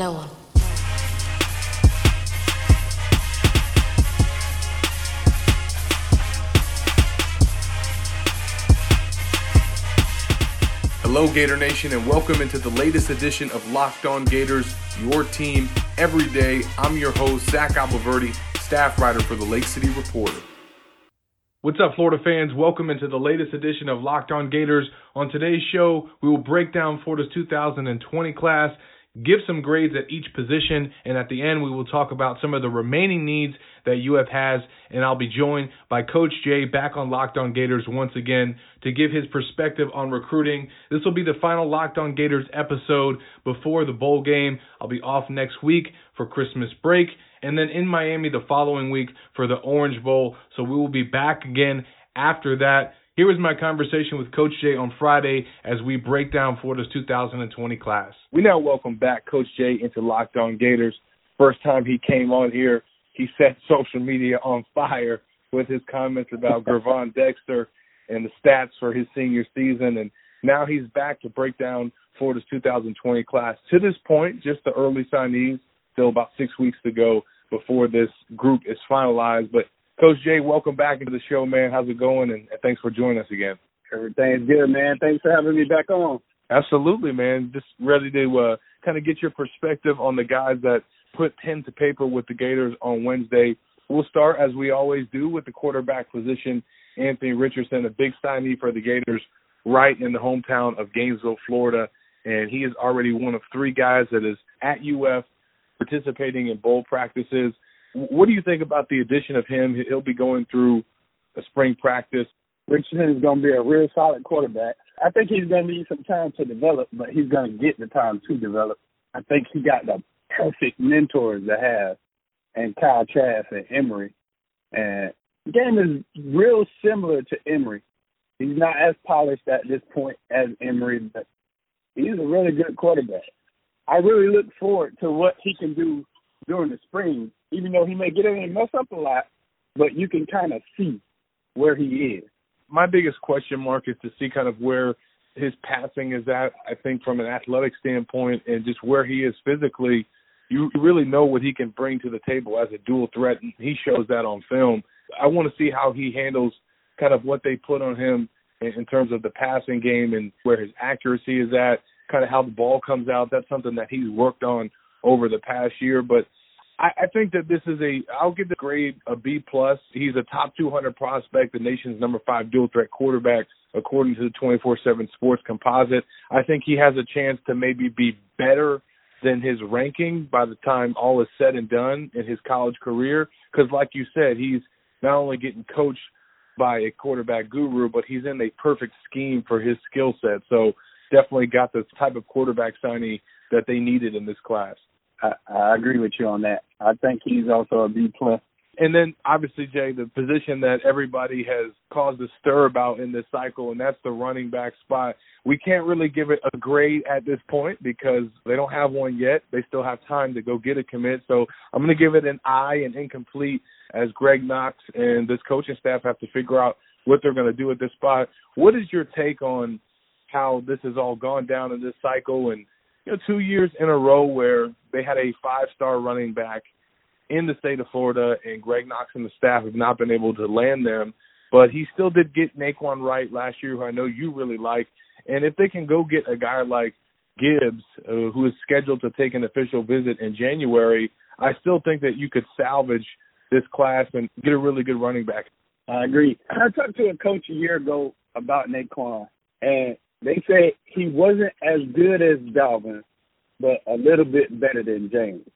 No one. Hello, Gator Nation, and welcome into the latest edition of Locked On Gators, your team every day. I'm your host, Zach Abolverdi, staff writer for the Lake City Reporter. What's up, Florida fans? Welcome into the latest edition of Locked On Gators. On today's show, we will break down Florida's 2020 class give some grades at each position, and at the end, we will talk about some of the remaining needs that UF has. And I'll be joined by Coach Jay back on Locked On Gators once again to give his perspective on recruiting. This will be the final Locked On Gators episode before the bowl game. I'll be off next week for Christmas break, and then in Miami the following week for the Orange Bowl. So we will be back again after that. Here was my conversation with Coach Jay on Friday as we break down Florida's 2020 class. We now welcome back Coach Jay into Locked On Gators. First time he came on here, he set social media on fire with his comments about Gervon Dexter and the stats for his senior season. And now he's back to break down Florida's 2020 class. To this point, just the early signees, still about six weeks to go before this group is finalized. But Coach Jay, welcome back into the show, man. How's it going? And thanks for joining us again. Everything's good, man. Thanks for having me back on. Absolutely, man. Just ready to uh, kind of get your perspective on the guys that put pen to paper with the Gators on Wednesday. We'll start, as we always do, with the quarterback position. Anthony Richardson, a big signee for the Gators, right in the hometown of Gainesville, Florida. And he is already one of three guys that is at UF participating in bowl practices. What do you think about the addition of him? He'll be going through a spring practice. Richardson is going to be a real solid quarterback. I think he's going to need some time to develop, but he's going to get the time to develop. I think he got the perfect mentors to have, and Kyle Trask and Emory. And the game is real similar to Emory. He's not as polished at this point as Emory, but he's a really good quarterback. I really look forward to what he can do during the spring, even though he may get in and mess up a lot, but you can kind of see where he is. My biggest question mark is to see kind of where his passing is at. I think from an athletic standpoint and just where he is physically, you really know what he can bring to the table as a dual threat. And he shows that on film. I want to see how he handles kind of what they put on him in, in terms of the passing game and where his accuracy is at, kind of how the ball comes out. That's something that he's worked on over the past year. But I, I think that this is a I'll give the grade a B plus. He's a top 200 prospect, the nation's number five dual threat quarterback, according to the 24/7 Sports Composite. I think he has a chance to maybe be better than his ranking by the time all is said and done in his college career. Because, like you said, he's not only getting coached by a quarterback guru, but he's in a perfect scheme for his skill set. So, definitely got the type of quarterback signing that they needed in this class. I, I agree with you on that. I think he's also a B plus. And then obviously, Jay, the position that everybody has caused a stir about in this cycle, and that's the running back spot. We can't really give it a grade at this point because they don't have one yet. They still have time to go get a commit. So I'm going to give it an I and incomplete as Greg Knox and this coaching staff have to figure out what they're going to do at this spot. What is your take on how this has all gone down in this cycle and you know, two years in a row where they had a five star running back in the state of Florida, and Greg Knox and the staff have not been able to land them. But he still did get Nay'Quan Wright last year, who I know you really like. And if they can go get a guy like Gibbs, uh, who is scheduled to take an official visit in January, I still think that you could salvage this class and get a really good running back. I agree. I talked to a coach a year ago about Nay'Quan, and they say he wasn't as good as Dalvin, but a little bit better than James.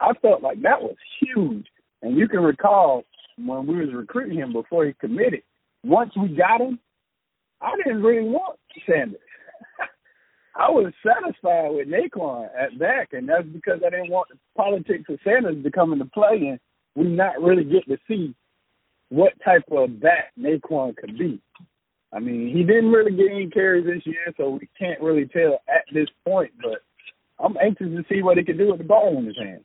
I felt like that was huge. And you can recall when we was recruiting him before he committed, once we got him, I didn't really want Sanders. I was satisfied with Nay'Quan at back, and that's because I didn't want the politics of Sanders to come into play, and we not really get to see what type of back Nay'Quan could be. I mean, he didn't really get any carries this year, so we can't really tell at this point. But I'm anxious to see what he can do with the ball in his hands.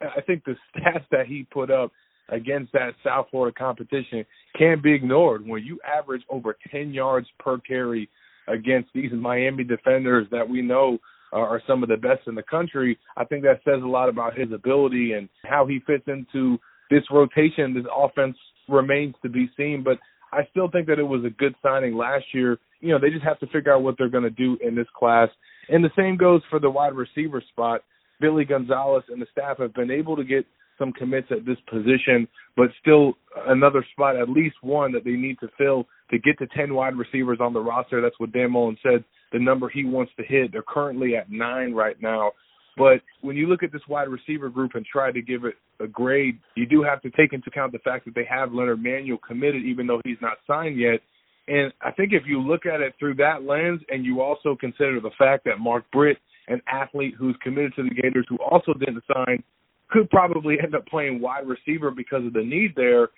I think the stats that he put up against that South Florida competition can't be ignored. When you average over 10 yards per carry against these Miami defenders that we know are, are some of the best in the country, I think that says a lot about his ability and how he fits into this rotation. This offense remains to be seen, but I still think that it was a good signing last year. You know, they just have to figure out what they're going to do in this class. And the same goes for the wide receiver spot. Billy Gonzales and the staff have been able to get some commits at this position, but still another spot, at least one that they need to fill to get to 10 wide receivers on the roster. That's what Dan Mullen said, the number he wants to hit. They're currently at nine right now. But when you look at this wide receiver group and try to give it a grade, you do have to take into account the fact that they have Leonard Manuel committed, even though he's not signed yet. And I think if you look at it through that lens and you also consider the fact that Mark Britt, an athlete who's committed to the Gators who also didn't sign, could probably end up playing wide receiver because of the need there,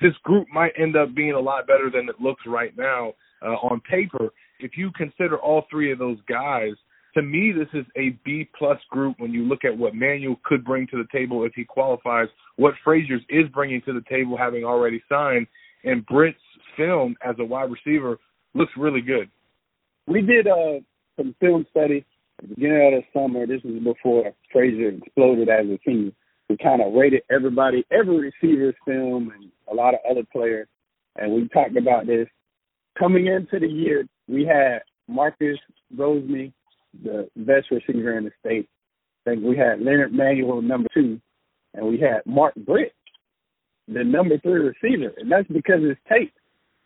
this group might end up being a lot better than it looks right now uh, on paper. If you consider all three of those guys, to me, this is a B plus group when you look at what Manuel could bring to the table if he qualifies, what Frazier's is bringing to the table having already signed, and Britt's film as a wide receiver looks really good. We did uh, some film study at the beginning of the summer. This was before Frazier exploded as a team. We kind of rated everybody, every receiver's film, and a lot of other players, and we talked about this. Coming into the year, we had Marcus Rosemy, the best receiver in the state. I think we had Leonard Manuel number two, and we had Mark Britt, the number three receiver, and that's because his tape.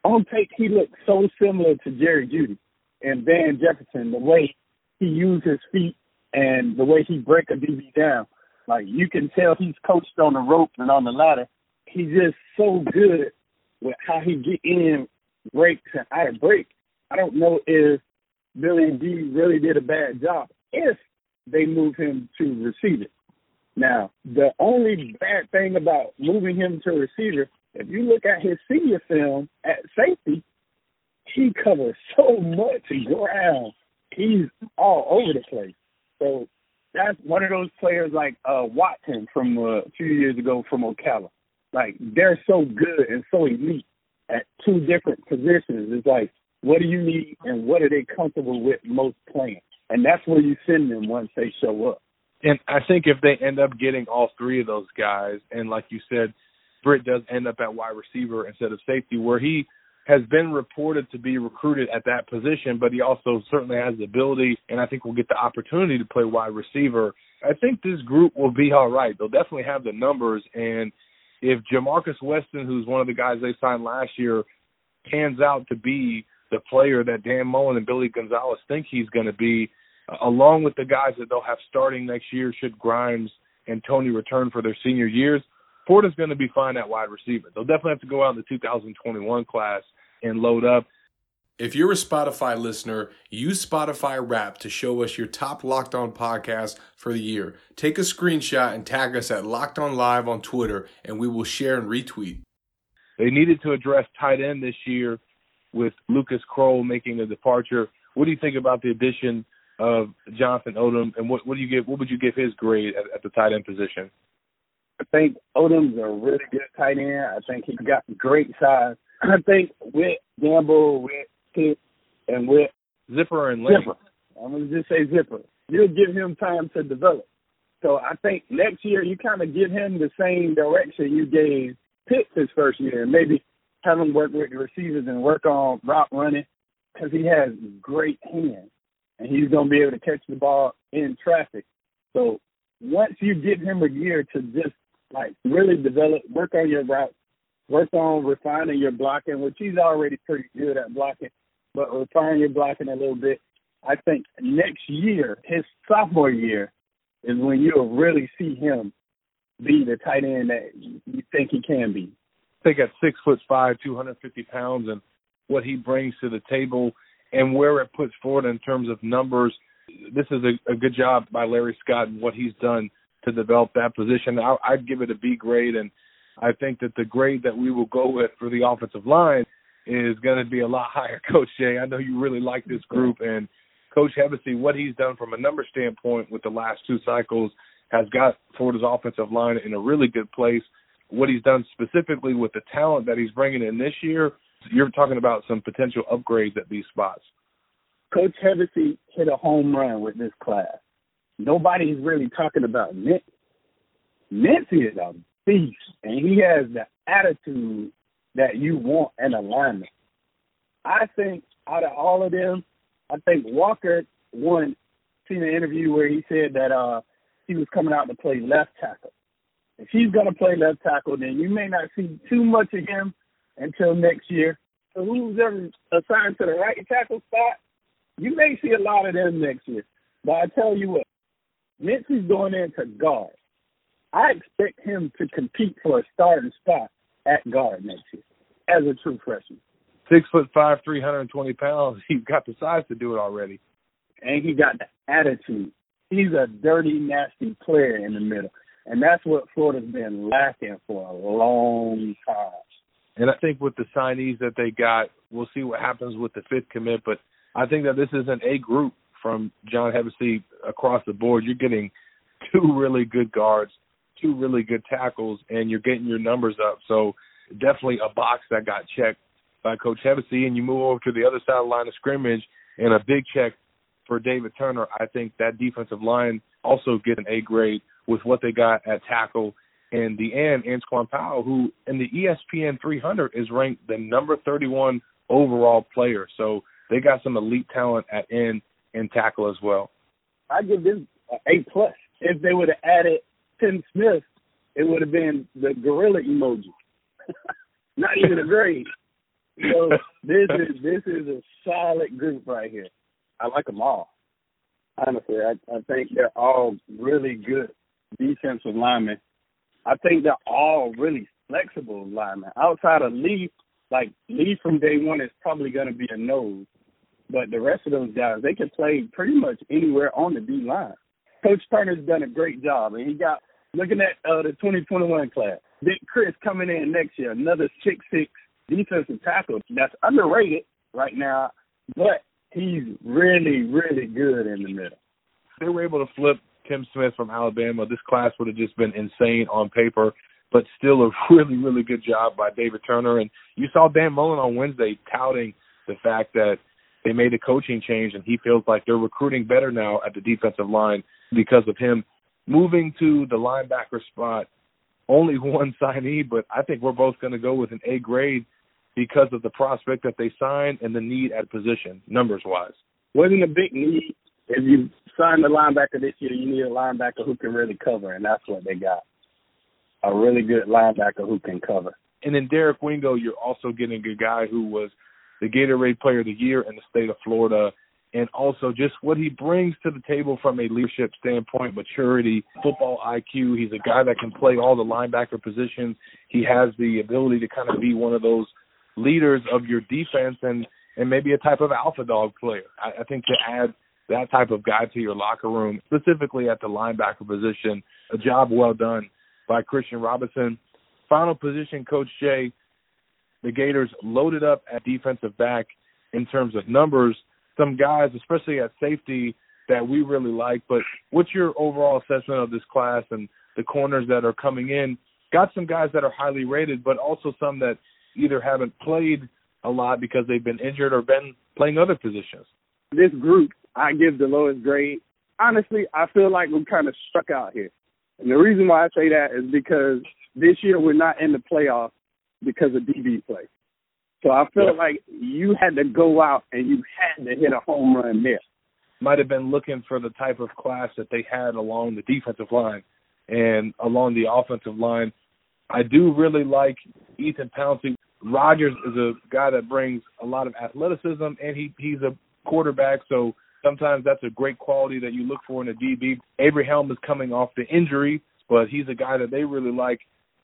On tape, he looked so similar to Jerry Jeudy and Van Jefferson. The way he used his feet and the way he break a DB down, like you can tell he's coached on the rope and on the ladder. He's just so good with how he get in breaks and out of break. I don't know if Billy D really did a bad job if they move him to receiver. Now, the only bad thing about moving him to receiver, if you look at his senior film at safety, he covers so much ground. He's all over the place. So that's one of those players like uh Watson from uh, a few years ago from Ocala. Like they're so good and so elite at two different positions. It's like what do you need and what are they comfortable with most playing? And that's where you send them once they show up. And I think if they end up getting all three of those guys, and like you said, Britt does end up at wide receiver instead of safety, where he has been reported to be recruited at that position, but he also certainly has the ability, and I think will get the opportunity to play wide receiver. I think this group will be all right. They'll definitely have the numbers, and if Ja'Markis Weston, who's one of the guys they signed last year, pans out to be the player that Dan Mullen and Billy Gonzales think he's going to be, uh, along with the guys that they'll have starting next year should Grimes and Toney return for their senior years. Florida's going to be fine at wide receiver. They'll definitely have to go out in the 2021 class and load up. If you're a Spotify listener, use Spotify Wrap to show us your top Locked On podcast for the year. Take a screenshot and tag us at Locked On Live on Twitter, and we will share and retweet. They needed to address tight end this year with Lucas Krull making a departure. What do you think about the addition of Jonathan Odom, and what, what do you give? What would you give his grade at, at the tight end position? I think Odom's a really good tight end. I think he's got great size. I think with Gamble, with Pitt, and with Zipper and Lane. Zipper, I'm gonna just say Zipper. You'll give him time to develop. So I think next year you kind of give him the same direction you gave Pitt his first year, maybe have him work with the receivers and work on route running because he has great hands and he's going to be able to catch the ball in traffic. So once you give him a year to just like really develop, work on your route, work on refining your blocking, which he's already pretty good at blocking, but refine your blocking a little bit. I think next year, his sophomore year, is when you'll really see him be the tight end that you think he can be think at six foot five, 250 pounds, and what he brings to the table and where it puts forward in terms of numbers, this is a, a good job by Larry Scott and what he's done to develop that position. I, I'd give it a B grade, and I think that the grade that we will go with for the offensive line is going to be a lot higher. Coach Jay, I know you really like this group, and Coach Hevesy, what he's done from a number standpoint with the last two cycles has got Florida's offensive line in a really good place what he's done specifically with the talent that he's bringing in this year, you're talking about some potential upgrades at these spots. Coach Hevesy hit a home run with this class. Nobody's really talking about Nick. Nancy is a beast, and he has the attitude that you want in alignment. I think out of all of them, I think Walker won. Seen an interview where he said that uh he was coming out to play left tackle. If he's going to play left tackle, then you may not see too much of him until next year. So who's ever assigned to the right tackle spot, you may see a lot of them next year. But I tell you what, Mincey's going into guard. I expect him to compete for a starting spot at guard next year as a true freshman. Six foot five, three hundred and twenty pounds. He's got the size to do it already. And he got the attitude. He's a dirty, nasty player in the middle. And that's what Florida's been lacking for a long time. And I think with the signees that they got, we'll see what happens with the fifth commit. But I think that this is an A group from John Hevesy across the board. You're getting two really good guards, two really good tackles, and you're getting your numbers up. So definitely a box that got checked by Coach Hevesy. And you move over to the other side of the line of scrimmage and a big check for David Turner. I think that defensive line also get an A grade with what they got at tackle and the end Antwaun Powell, who in the ESPN 300 is ranked the number 31 overall player. So they got some elite talent at end and tackle as well. I give this A plus. If they would have added Tim Smith, it would have been the gorilla emoji. Not even a grade. So this is this is a solid group right here. I like them all. Honestly, I, I think they're all really good defensive linemen. I think they're all really flexible linemen. Outside of Lee, like Lee from day one is probably going to be a nose, but the rest of those guys they can play pretty much anywhere on the D line. Coach Turner's done a great job, and he got looking at uh, the 2021 class. Big Chris coming in next year, another six six defensive tackle that's underrated right now, but he's really really good in the middle. They were able to flip Tim Smith from Alabama. This class would have just been insane on paper, but still a really, really good job by David Turner. And you saw Dan Mullen on Wednesday touting the fact that they made a coaching change and he feels like they're recruiting better now at the defensive line because of him moving to the linebacker spot. Only one signee, but I think we're both going to go with an A grade because of the prospect that they signed and the need at position, numbers wise. Wasn't a big need if you sign the linebacker this year, you need a linebacker who can really cover, and that's what they got. A really good linebacker who can cover. And then Derek Wingo, you're also getting a guy who was the Gatorade Player of the Year in the state of Florida, and also just what he brings to the table from a leadership standpoint, maturity, football IQ. He's a guy that can play all the linebacker positions. He has the ability to kind of be one of those leaders of your defense and and maybe a type of alpha dog player. I, I think to add that type of guy to your locker room, specifically at the linebacker position. A job well done by Christian Robinson. Final position, Coach Jay. The Gators loaded up at defensive back in terms of numbers. Some guys, especially at safety, that we really like. But what's your overall assessment of this class and the corners that are coming in? Got some guys that are highly rated, but also some that either haven't played a lot because they've been injured or been playing other positions. This group I give the lowest grade. Honestly, I feel like we're kind of stuck out here. And the reason why I say that is because this year we're not in the playoffs because of DB play. So I feel yeah. like you had to go out and you had to hit a home run there. Might have been looking for the type of class that they had along the defensive line and along the offensive line. I do really like Ethan Pouncey. Rogers is a guy that brings a lot of athleticism and he he's a quarterback, so Sometimes that's a great quality that you look for in a DB. Abraham is coming off the injury, but he's a guy that they really like.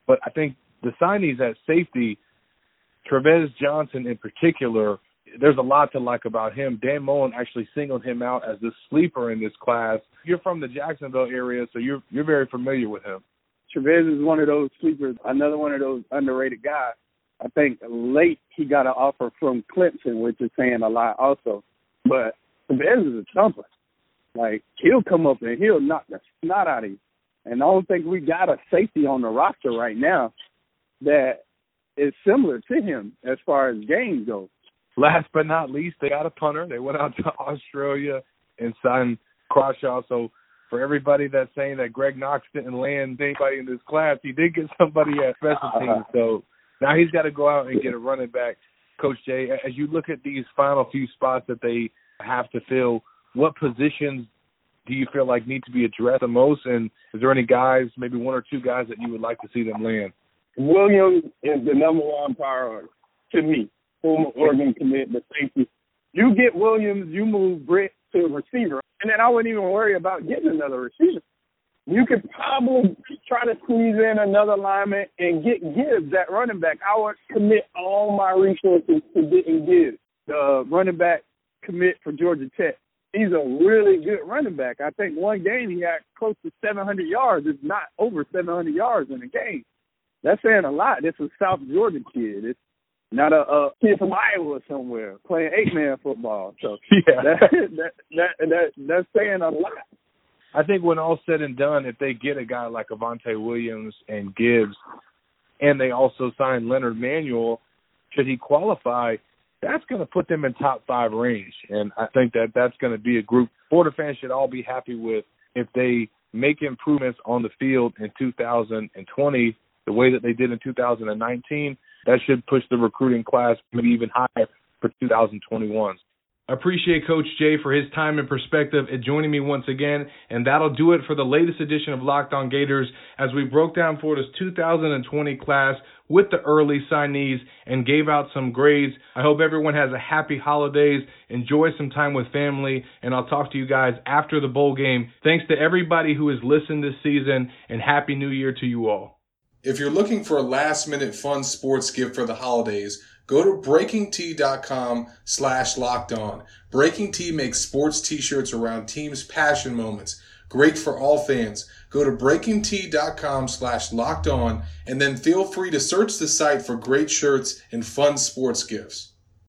But I think the signees at safety, Tre'Vez Johnson in particular, there's a lot to like about him. Dan Mullen actually singled him out as the sleeper in this class. You're from the Jacksonville area, so you're you're very familiar with him. Chavez is one of those sleepers, another one of those underrated guys. I think late he got an offer from Clemson, which is saying a lot also. But Chavez is a thumper. Like he'll come up and he'll knock the snot out of you. And I don't think we got a safety on the roster right now that is similar to him as far as games go. last but not least, they got a punter. They went out to Australia and signed Crawshaw. So for everybody that's saying that Greg Knox didn't land anybody in this class, he did get somebody at special uh-huh. teams. So now he's got to go out and get a running back. Coach Jay, as you look at these final few spots that they have to fill, what positions do you feel like need to be addressed the most? And is there any guys, maybe one or two guys that you would like to see them land? Williams is the number one priority to me. Former Oregon commit, the safety. You get Williams, you move Britt to receiver, and then I wouldn't even worry about getting another receiver. You could probably try to squeeze in another lineman and get Gibbs at running back. I would commit all my resources to getting Gibbs, the running back commit for Georgia Tech. He's a really good running back. I think one game he had close to 700 yards, if not over 700 yards in a game. That's saying a lot. This is a South Georgia kid. It's not a, a kid from Iowa somewhere playing eight man football. So yeah, that, that that that that's saying a lot. I think when all said and done, if they get a guy like Avantae Williams and Gibbs, and they also sign Leonard Manuel, should he qualify, that's going to put them in top five range. And I think that that's going to be a group Florida fans should all be happy with if they make improvements on the field in 2020 the way that they did in 2019. That should push the recruiting class maybe even higher for 2021. I appreciate Coach Jay for his time and perspective and joining me once again. And that'll do it for the latest edition of Locked On Gators as we broke down Florida's 2020 class with the early signees and gave out some grades. I hope everyone has a happy holidays, enjoy some time with family, and I'll talk to you guys after the bowl game. Thanks to everybody who has listened this season and happy new year to you all. If you're looking for a last minute fun sports gift for the holidays, go to breakingt.com slash locked on. Breaking T makes sports t-shirts around teams' passion moments. Great for all fans. Go to breakingt.com slash locked on and then feel free to search the site for great shirts and fun sports gifts.